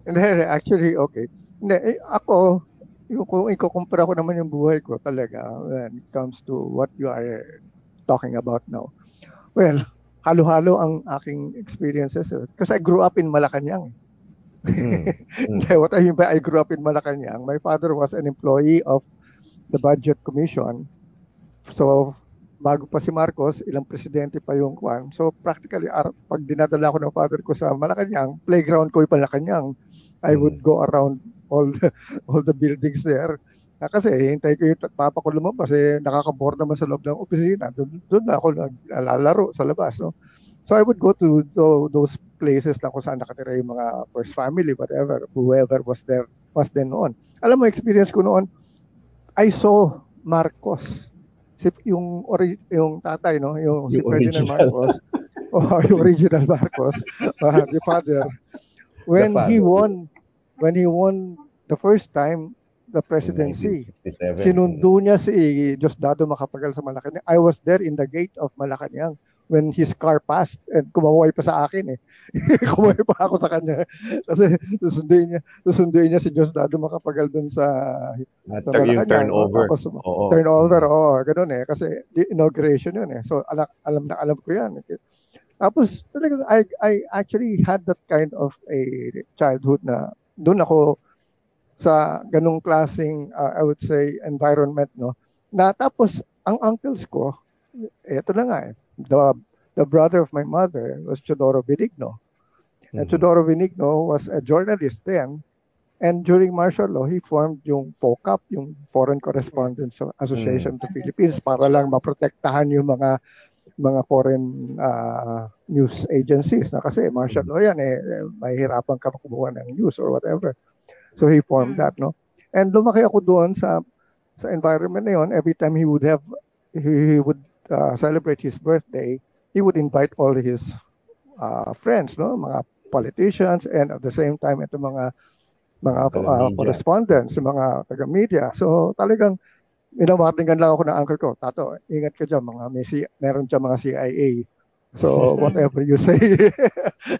Hindi, actually, okay. Hindi, eh, ako, yung, kung ikukumpara ko naman yung buhay ko talaga when it comes to what you are talking about now. Well, halo-halo ang aking experiences. eh. Kasi I grew up in Malacanang. Mm. Hindi, what I mean by I grew up in Malacanang, my father was an employee of the Budget Commission. So, bago pa si Marcos, ilang presidente pa yung kwan. So practically, ar- pag dinadala ko ng father ko sa Malacanang, playground ko yung Malacanang. I would go around all the, all the buildings there. Ah, kasi hintay ko yung papa ko lumabas eh nakaka-board naman sa loob ng opisina. Doon, doon na ako naglalaro sa labas. No? So I would go to, to those places na kung saan nakatira yung mga first family, whatever, whoever was there was then noon. Alam mo, experience ko noon, I saw Marcos. Si, yung, ori, yung tatay, no? Yung, si Yung Ferdinand original. Marcos. oh, yung original Marcos. uh, the father. When The he father. won, when he won the first time, the presidency, 1967. sinundo niya si Diosdado Macapagal sa Malacanang. I was there in the gate of Malacanang when his car passed and kumaway pa sa akin eh. kumaway pa ako sa kanya. Kasi susunduin niya, susunduin niya si Diosdado Macapagal dun sa, At sa yung turnover. Tapos, Oo. turnover, oo, ganun eh. Kasi inauguration yun eh. So alam, alam na alam ko yan. Tapos talagang I, I actually had that kind of a childhood na doon ako sa ganung klaseng uh, I would say environment no na tapos ang uncles ko eto na nga eh the the brother of my mother was Teodoro Benigno and Mhm. Teodoro Benigno was a journalist then and during martial law he formed yung FOCAP yung Foreign Correspondents Association of the Philippines para lang maprotektahan yung mga mga foreign uh, news agencies na kasi martial law yan eh mahihirapan ka kumuha ng news or whatever So he formed that, no? And lumaki ako doon sa sa environment na yun. Every time he would have, he, he would uh, celebrate his birthday, he would invite all his uh, friends, no? Mga politicians and at the same time ito mga mga uh, correspondents, mga taga-media. So talagang minawarningan lang ako ng uncle ko, Tato, ingat ka dyan, mga may C- meron dyan mga CIA. So whatever you say,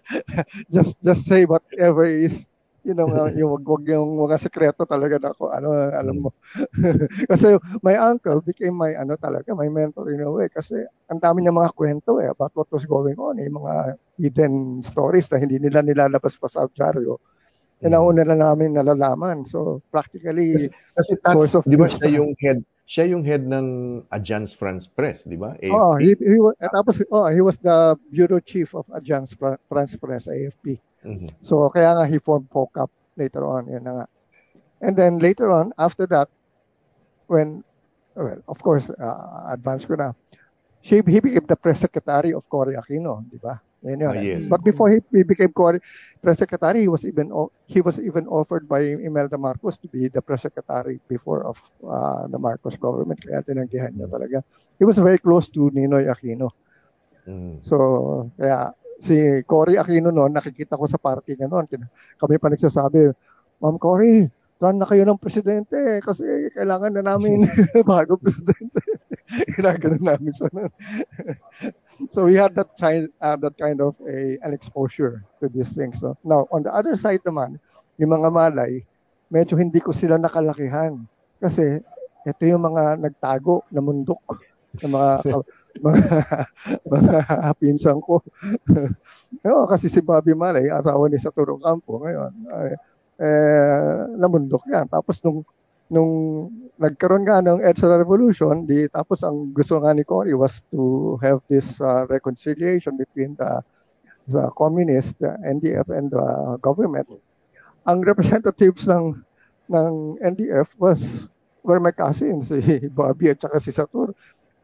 just just say whatever is you know, nga, yung wag, wag yung mga sekreto talaga na ako, ano, alam mo. kasi my uncle became my, ano talaga, my mentor in a way. Kasi ang dami niya mga kwento eh, about what was going on, eh, mga hidden stories na hindi nila nilalabas pa sa dyaryo. Mm. nauna na namin nalalaman. So, practically, Kasi source Tats, of di ba siya yung head, siya yung head ng Agence France Press, di ba? AFP. Oh, he, he was, tapos, oh, he was the bureau chief of Agence Fra- France Press, AFP. Mhm. So, kaya nga he formed FOCAP later on. Yun na nga. And then later on, after that, when, well, of course, uh, advance ko na, she, he became the press secretary of Cory Aquino, di ba? Yan yun. Ah, yes. But before he, he became Cory press secretary, he was even he was even offered by Imelda Marcos to be the press secretary before of uh, the Marcos government. Kaya tinanggihan niya talaga. He was very close to Ninoy Aquino. Mhm. So, kaya si Cory Aquino noon, nakikita ko sa party niya noon. Kami pa nagsasabi, Ma'am Cory, run na kayo ng presidente kasi kailangan na namin bago presidente. Ginagano namin siya noon. so we had that kind, uh, that kind of a, an exposure to these things. No? Now, on the other side naman, yung mga malay, medyo hindi ko sila nakalakihan. Kasi ito yung mga nagtago na mundok ng mga mga mga pinsan ko. Oo, kasi si Bobby Malay, asawa ni Saturo Campo ngayon, ay, eh, namundok yan. Tapos nung nung nagkaroon nga ng EDSA Revolution, di, tapos ang gusto nga ni Cory was to have this uh, reconciliation between the the communist, the NDF and the government. Ang representatives ng ng NDF was were my cousins, si Bobby at saka si Satur.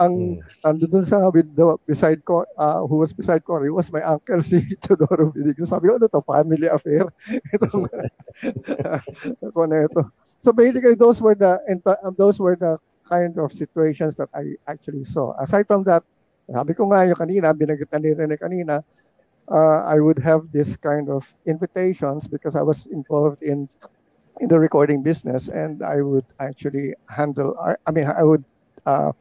Ang Mm. ando dun sa with the, beside ko uh, who was beside Cory was my uncle si Teodoro Benigno. Sabi ko, ano to, family affair? Itong, ako na ito. So basically, those were the and um, those were the kind of situations that I actually saw. Aside from that, sabi ko nga yung kanina, binagitan ni Rene kanina, uh, I would have this kind of invitations because I was involved in in the recording business and I would actually handle. I mean, I would, uh,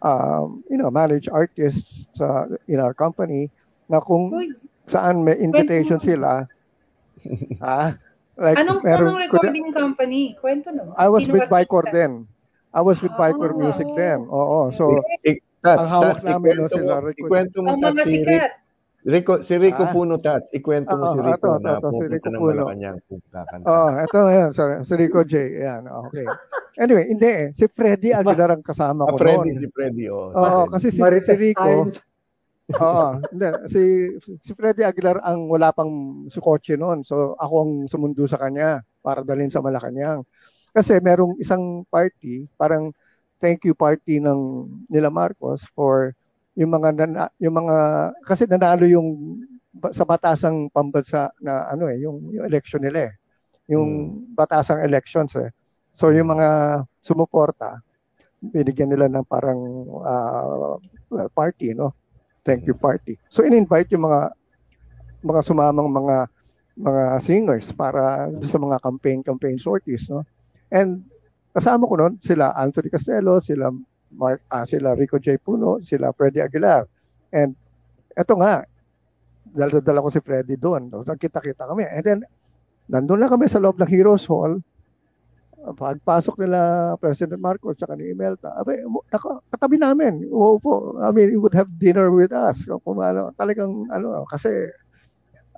um, you know, manage artists uh, in our company na kung Uy, saan may invitation Kwento sila. ah, like, anong, meron- anong recording company? Kwento no. I was Sino with artista? then. I was with Vicor Ah, Music oo. then. Oo. So, Ik- Tats, Ang hawak Tats, namin, no, sila, ikwento mo, mga si sikat. Rico, si Rico Ah. Puno, Tats. Ikwento mo Oo, si Rico ito, na ito, si pupunta Rico ng Puno. Malacanang kung kakanta. oh, ito yan. Sorry, si Rico J. Yan. Okay. Anyway, hindi eh. Si Freddy Aguilar ang kasama Ah, ko Freddy, noon. si Freddy, oh. Oo, si kasi si, Marites si Rico. Oo, hindi. Si, si Freddy Aguilar ang wala pang si kotse noon. So ako ang sumundo sa kanya para dalhin sa Malacanang. Kasi merong isang party, parang thank you party ng nila Marcos for yung mga nana, yung mga kasi nanalo yung sa batasang pambansa na ano eh, yung, yung election nila eh. Yung batasang elections eh. So yung mga sumuporta, binigyan nila ng parang ah, party, no? Thank you party. So in-invite yung mga mga sumamang mga mga singers para sa mga campaign campaign sorties, no? And kasama ko noon sila Anthony Castello, sila Mark, ah, sila Rico J. Puno, sila Freddy Aguilar. And eto nga, dala-dala ko si Freddy doon. No? Nagkita-kita kami. And then, nandun na kami sa loob ng Heroes Hall. Pagpasok nila President Marcos at ni Imelda, abe, naka, katabi namin, uupo. I mean, he would have dinner with us. Kung, ano, talagang, ano, kasi,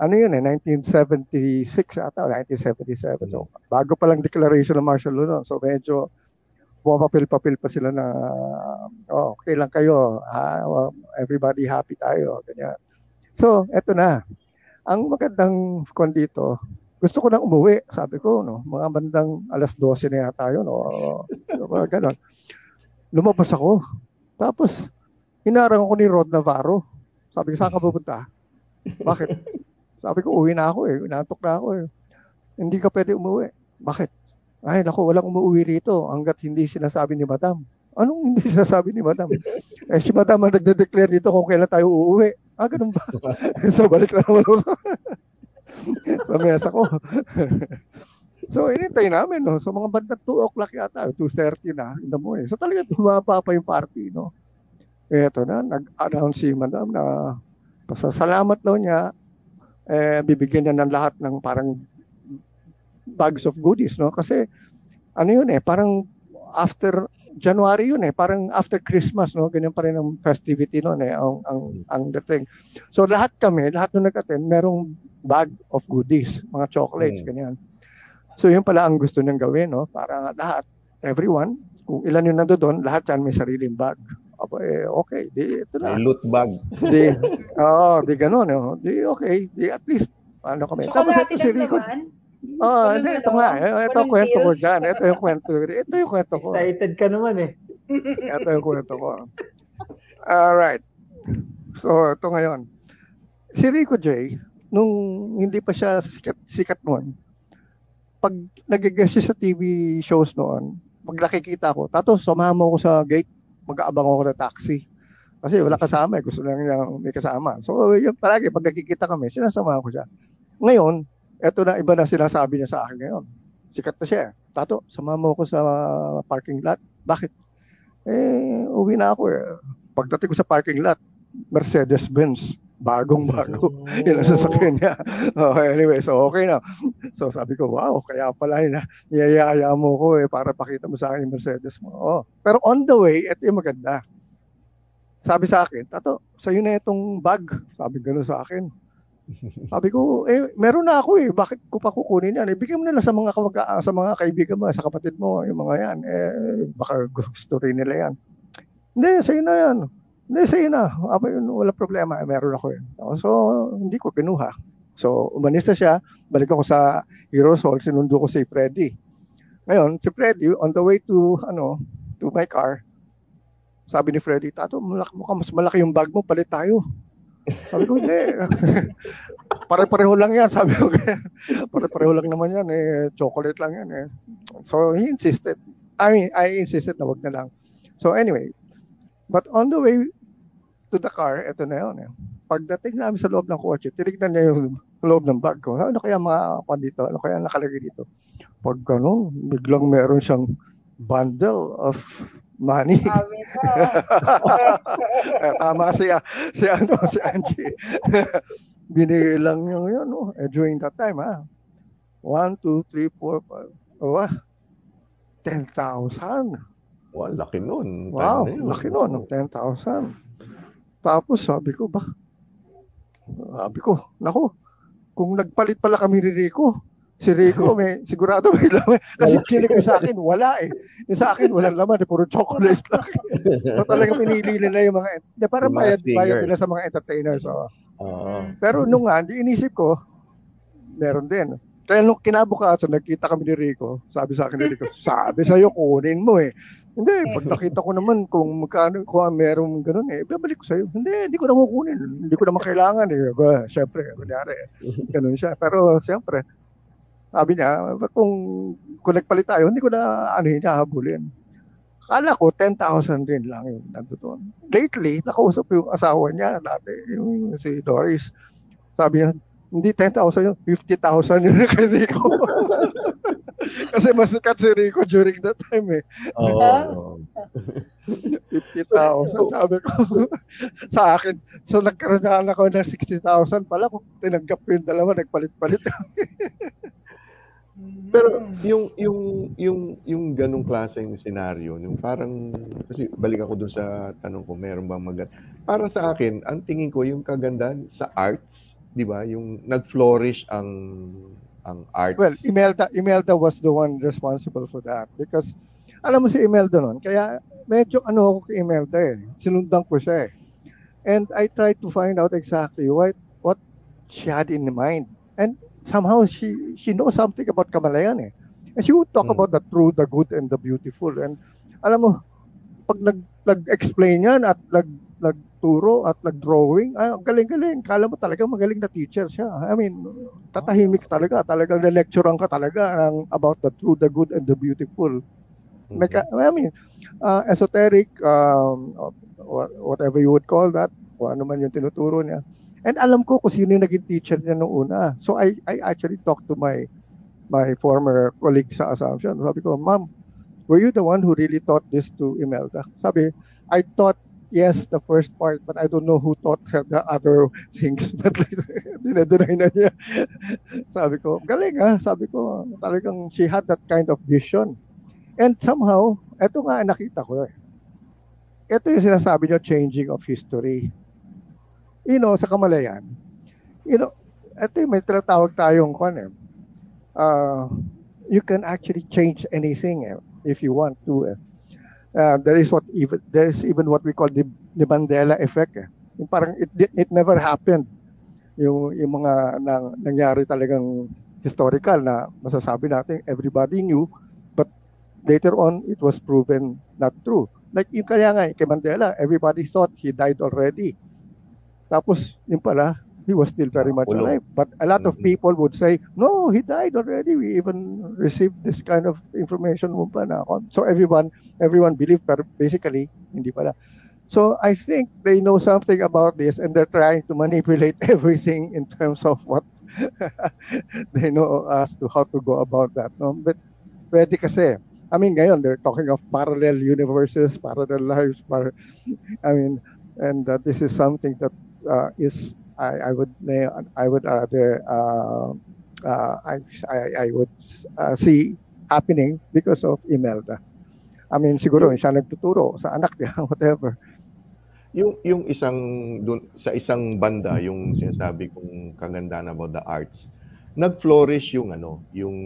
ano yun eh, 1976 ata, o 1977. So, bago pa lang declaration ng martial law noon. So, medyo, pumapapil-papil pa sila na, oh, okay lang kayo, ha? Everybody happy tayo, ganyan. So, eto na. Ang magandang kon dito, gusto ko nang umuwi, sabi ko, no, mga bandang alas 12 na yata yun, o mga ganon. Lumabas ako. Tapos, hinarang ako ni Rod Navarro. Sabi ko, saan ka pupunta? Bakit? Sabi ko, uwi na ako eh. Inaantok na ako eh. Hindi ka pwede umuwi. Bakit? Ay, naku, walang umuwi rito hanggat hindi sinasabi ni Madam. Anong hindi sinasabi ni Madam? eh, si Madam ang nagde-declare dito kung kailan tayo uuwi. Ah, ganun ba? so, balik na naman ako sa mesa ko. so, inintay namin, no? So, mga bandang 2 o'clock yata, 2.30 na in the morning. So, talaga tumapa pa yung party, no? Eto na, nag-announce si Madam na pasasalamat daw niya, eh, bibigyan niya ng lahat ng parang bags of goodies, no? Kasi, ano yun eh, parang after January yun eh, parang after Christmas, no? Ganyan pa rin ang festivity noon eh, ang, ang, ang dating. So lahat kami, lahat nung nag-attend, merong bag of goodies, mga chocolates, Mm. ganyan. So yun pala ang gusto niyang gawin, no? Para lahat, everyone, kung ilan yung nando doon, lahat yan may sariling bag. Aba, eh, okay, di, ito na. May loot bag. Di, oo, di ganun, no? Di, okay, di at least, ano kami. Chocolate ito si Rico. naman. Oh, Walang hindi, ito ano, nga. eh, Ito ang kwento ko dyan. Ito yung kwento. Ito yung kwento ko. Excited ka naman eh. Ito yung kwento ko. Alright. So, ito ngayon. Si Rico J, nung hindi pa siya sikat, sikat noon, pag nag-guest siya sa TV shows noon, pag nakikita ko, tato, samahan mo ko sa gate, mag-aabang ako ng taxi. Kasi wala kasama eh, gusto lang niya may kasama. So, yun palagi, pag nakikita kami, sinasamahan ko siya. Ngayon, eto na iba na sinasabi niya sa akin ngayon. Sikat na siya. Tato, samahan mo ko sa parking lot. Bakit? Eh, uwi na ako eh. Pagdating ko sa parking lot, Mercedes-Benz. Bagong-bago. Yun ang sasakyan niya. Okay, anyway, so okay na. So sabi ko, wow, kaya pala yun, niyayaya mo ko eh, para pakita mo sa akin yung Mercedes mo. Oh. Pero on the way, ito yung maganda. Sabi sa akin, Tato, sa'yo na itong bag. Sabi gano'n sa akin. Sabi ko, eh, meron na ako eh. Bakit ko pa kukunin yan? Ibigay mo na lang sa mga, kamag- sa mga kaibigan mo, sa kapatid mo, yung mga yan. Eh, baka gusto rin nila yan. Hindi, sa'yo na yan. Hindi, sa'yo na. Aba, yun, wala problema. Eh, meron ako yun. So, hindi ko kinuha. So, umanis na siya. Balik ako sa Heroes Hall. Sinundo ko si Freddy. Ngayon, si Freddy, on the way to, ano, to my car, sabi ni Freddy, Tato, malaki, mukhang mas malaki yung bag mo, palit tayo. Sabi ko, hindi. Pare-pareho lang yan. Sabi ko, pare-pareho lang naman yan. Eh, chocolate lang yan. Eh. So, he insisted. I mean, I insisted na wag na lang. So, anyway. But on the way to the car, eto na yun. Eh. Pagdating namin sa loob ng kotse, tinignan niya yung loob ng bag ko. Ano kaya mga kwan dito? Ano kaya nakalagay dito? Pag ano, biglang meron siyang bundle of money. Eh, Tama si, si, ano, si Angie. Binigay lang yung yun, no? eh, during that time, ha? 1, 2, 3, 4, 5, oh, ah, 10,000. Wow, laki nun. Wow, yun. laki nun, 10,000. Tapos sabi ko ba, sabi ko, naku, kung nagpalit pala kami ni Rico, Si Rico, may, sigurado may laman. Kasi chinik ko sa akin, wala eh. Yung sa akin, walang laman. Eh, puro chocolate lang. so talagang pinili nila yung mga, de, parang bayad, bayad nila sa mga entertainers. So. Oo. Pero nung nga, di inisip ko, meron din. Kaya nung kinabukasan, nagkita kami ni Rico, sabi sa akin ni Rico, sabi sa'yo, kunin mo eh. Hindi, pag nakita ko naman kung magkano, kung meron ganun eh, babalik ko sa'yo. Hindi, hindi ko na kukunin. Hindi ko naman kailangan eh. Ba, syempre, kunyari, ganun siya. Pero syempre, sabi niya, kung, kung nagpalit tayo, hindi ko na ano yun, hahabulin. Kala ko, 10,000 din lang yun nandoon. Lately, nakausap ko yung asawa niya dati, yung si Doris. Sabi niya, hindi 10,000 yun, 50,000 yun kasi ko. Kasi mas sikat si Rico during that time eh. Oo. 50,000 sabi ko sa akin. So nagkaroon na ako ng 60,000 pala kung tinanggap ko yung dalawa, nagpalit-palit. Pero yung yung yung yung ganung klaseng senaryo, yung parang kasi balik ako dun sa tanong ko, meron bang maganda? Para sa akin, ang tingin ko yung kagandahan sa arts, 'di ba? Yung nag-flourish ang ang arts. Well, Imelda, Imelda was the one responsible for that because alam mo si Imelda noon, kaya medyo ano ako kay Imelda eh. Sinundan ko siya eh. And I tried to find out exactly what what she had in mind. And somehow she she knows something about Kamalayan eh. And she would talk hmm. about the true, the good, and the beautiful. And alam mo, pag nag, nag-explain yan at nag, nagturo at nag-drawing, ay, galing-galing. Kala mo talaga magaling na teacher siya. I mean, tatahimik talaga. Talagang na-lecturean ka talaga ng about the true, the good, and the beautiful. Meka, I mean, uh, esoteric, um, whatever you would call that, o ano man yung tinuturo niya. And alam ko kung sino yung naging teacher niya noong una. So I I actually talked to my my former colleague sa Assumption. Sabi ko, Ma'am, were you the one who really taught this to Imelda? Sabi, I taught yes the first part but I don't know who taught her the other things but dinedeny na niya sabi ko galing ah sabi ko talagang she had that kind of vision and somehow eto nga nakita ko eh ito yung sinasabi niyo changing of history you know, sa kamalayan, you know, ito may tinatawag tayong kwan eh. Uh, you can actually change anything eh, if you want to. Eh. Uh, there is what even there is even what we call the, the Mandela effect. Eh. Yung parang it, it never happened. Yung, yung mga nang, nangyari talagang historical na masasabi natin everybody knew but later on it was proven not true. Like yung kaya nga kay Mandela, everybody thought he died already. Tapos, yung pala, he was still very much alive. But a lot of mm-hmm. people would say, no, he died already. We even received this kind of information mo pa na So everyone, everyone believed, but basically, hindi pala. So I think they know something about this and they're trying to manipulate everything in terms of what they know as to how to go about that. No? But pwede kasi. I mean, ngayon, they're talking of parallel universes, parallel lives. Par- I mean, and uh, this is something that uh, is I, I would I would rather uh, uh, I, I, I would uh, see happening because of Imelda. I mean, siguro siya nagtuturo sa anak niya, whatever. Yung yung isang dun, sa isang banda, yung sinasabi kong kagandahan about the arts, nag-flourish yung ano, yung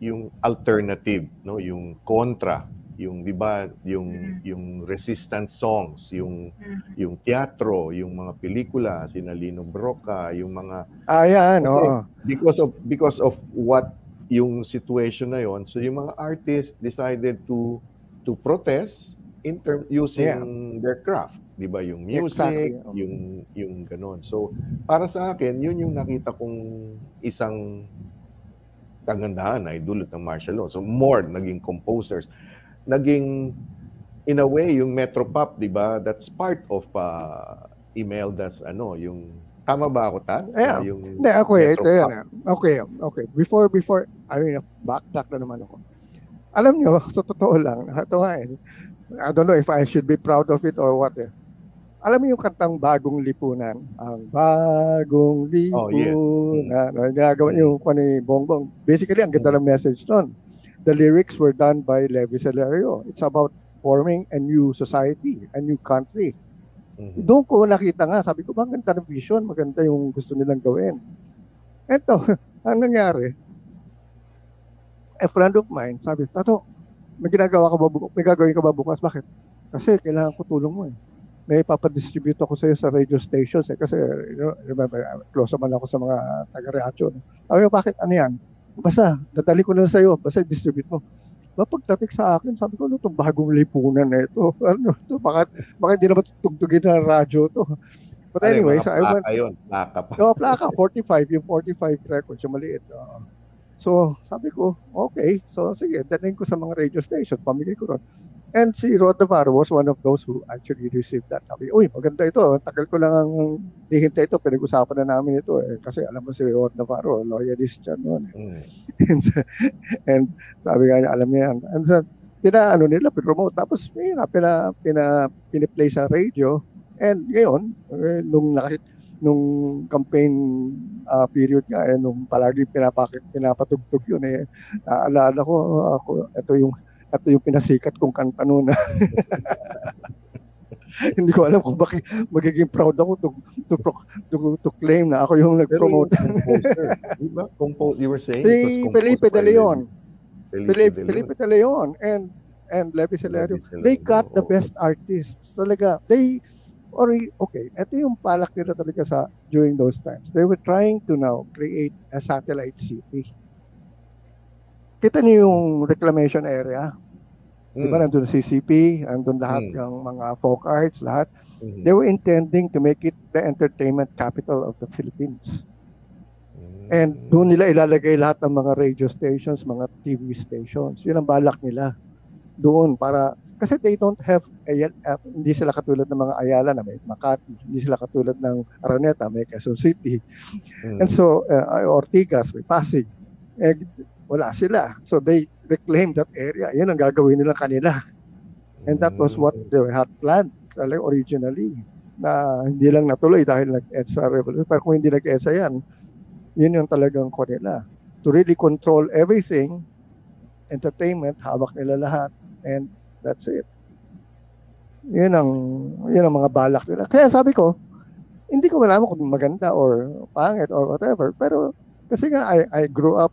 yung alternative, no, yung kontra yung 'di ba yung mm-hmm. yung resistance songs, yung mm-hmm. yung teatro, yung mga pelikula, sina Lino Broca, yung mga Ah, yan, oo. Because of because of what yung situation na yon, so yung mga artists decided to to protest in term using yeah. their craft, 'di ba? Yung music, exactly. yung yung ganon. So para sa akin, yun yung nakita kong isang kagandahan ay dulot ng martial law. So more naging composers naging in a way yung Metropop, 'di ba? That's part of uh, Imelda's ano, yung tama ba ako tan? Yeah. Uh, yung Hindi, ako eh, ito yan. Okay, okay. Before before I mean backtrack na naman ako. Alam niyo, sa totoo lang, ito nga eh. I don't know if I should be proud of it or what eh. Alam mo yung kantang Bagong Lipunan? Ang Bagong Lipunan. Oh, yeah. na, ginagawa yung kung ni Bongbong. Basically, ang ganda ng message nun the lyrics were done by Levi Celerio. It's about forming a new society, a new country. Mm-hmm. Doon ko nakita nga, sabi ko, maganda ng vision, maganda yung gusto nilang gawin. Ito, ang nangyari, a friend of mine, sabi, Tato, may ginagawa ka ba, bu- may gagawin ka ba bukas? Bakit? Kasi kailangan ko tulong mo eh. May papadistribute ako sa iyo sa radio stations eh. Kasi, you know, remember, close naman ako sa mga taga-reaction. Sabi ko, bakit? Ano yan? Basta, dadali ko lang sa iyo. Basta distribute mo. Mapagtatik sa akin, sabi ko, ano itong bagong lipunan na ito? Ano ito? Bakit, bakit di naman tugtugin ng radyo to? But anyway, so I went, plaka yun, plaka pa. yung plaka, 45, yung 45 records, yung maliit. oo. so, sabi ko, okay. So, sige, dalhin ko sa mga radio station, pamigay ko ron. And si Rod Navarro was one of those who actually received that. Sabi, uy, maganda ito. Tagal ko lang ang dihintay ito. Pinag-usapan na namin ito. Eh. Kasi alam mo si Rod Navarro, loyalist siya noon. Eh. Mm. and, and sabi nga niya, alam niya yan. And so, pina, ano nila, promote. Tapos, yun nga, pina, pina, piniplay sa radio. And ngayon, eh, nung nakit, nung campaign ah, period nga, eh, nung palagi pinapakit, pinapatugtog yun, eh, naalala ko, ako, ito yung, ito yung pinasikat kong kanta noon. Hindi ko alam kung bakit magiging proud ako to, to, pro- to, to claim na ako yung nag-promote. composer, di ba? Compo- you were saying si Felipe De Leon. Felipe Felipe, De Leon. And and Levi Celerio, they got the best artists. Talaga, they, or, okay, ito yung palak nila talaga sa, during those times. They were trying to now create a satellite city. Kita niyo yung reclamation area. Di ba, Mm. nandun CCP, nandun lahat Mm. yung mga folk arts, lahat. Mhm. They were intending to make it the entertainment capital of the Philippines. And Mm. doon nila ilalagay lahat ng mga radio stations, mga TV stations. Yun ang balak nila. Doon para kasi they don't have uh, hindi sila katulad ng mga Ayala na may Makati, hindi sila katulad ng Araneta, may Quezon City. Mm. And so uh, Ortigas, may Pasig. Eh, wala sila. So they reclaim that area. Yun ang gagawin nila kanila. And that was what they had planned like, originally. Na hindi lang natuloy dahil nag-EDSA revolution. Pero kung hindi nag-EDSA yan, yun yung talagang ko nila. To really control everything, entertainment, hawak nila lahat, and that's it. Yun ang, yun ang mga balak nila. Kaya sabi ko, hindi ko malaman kung maganda or pangit or whatever. Pero kasi nga, I, I grew up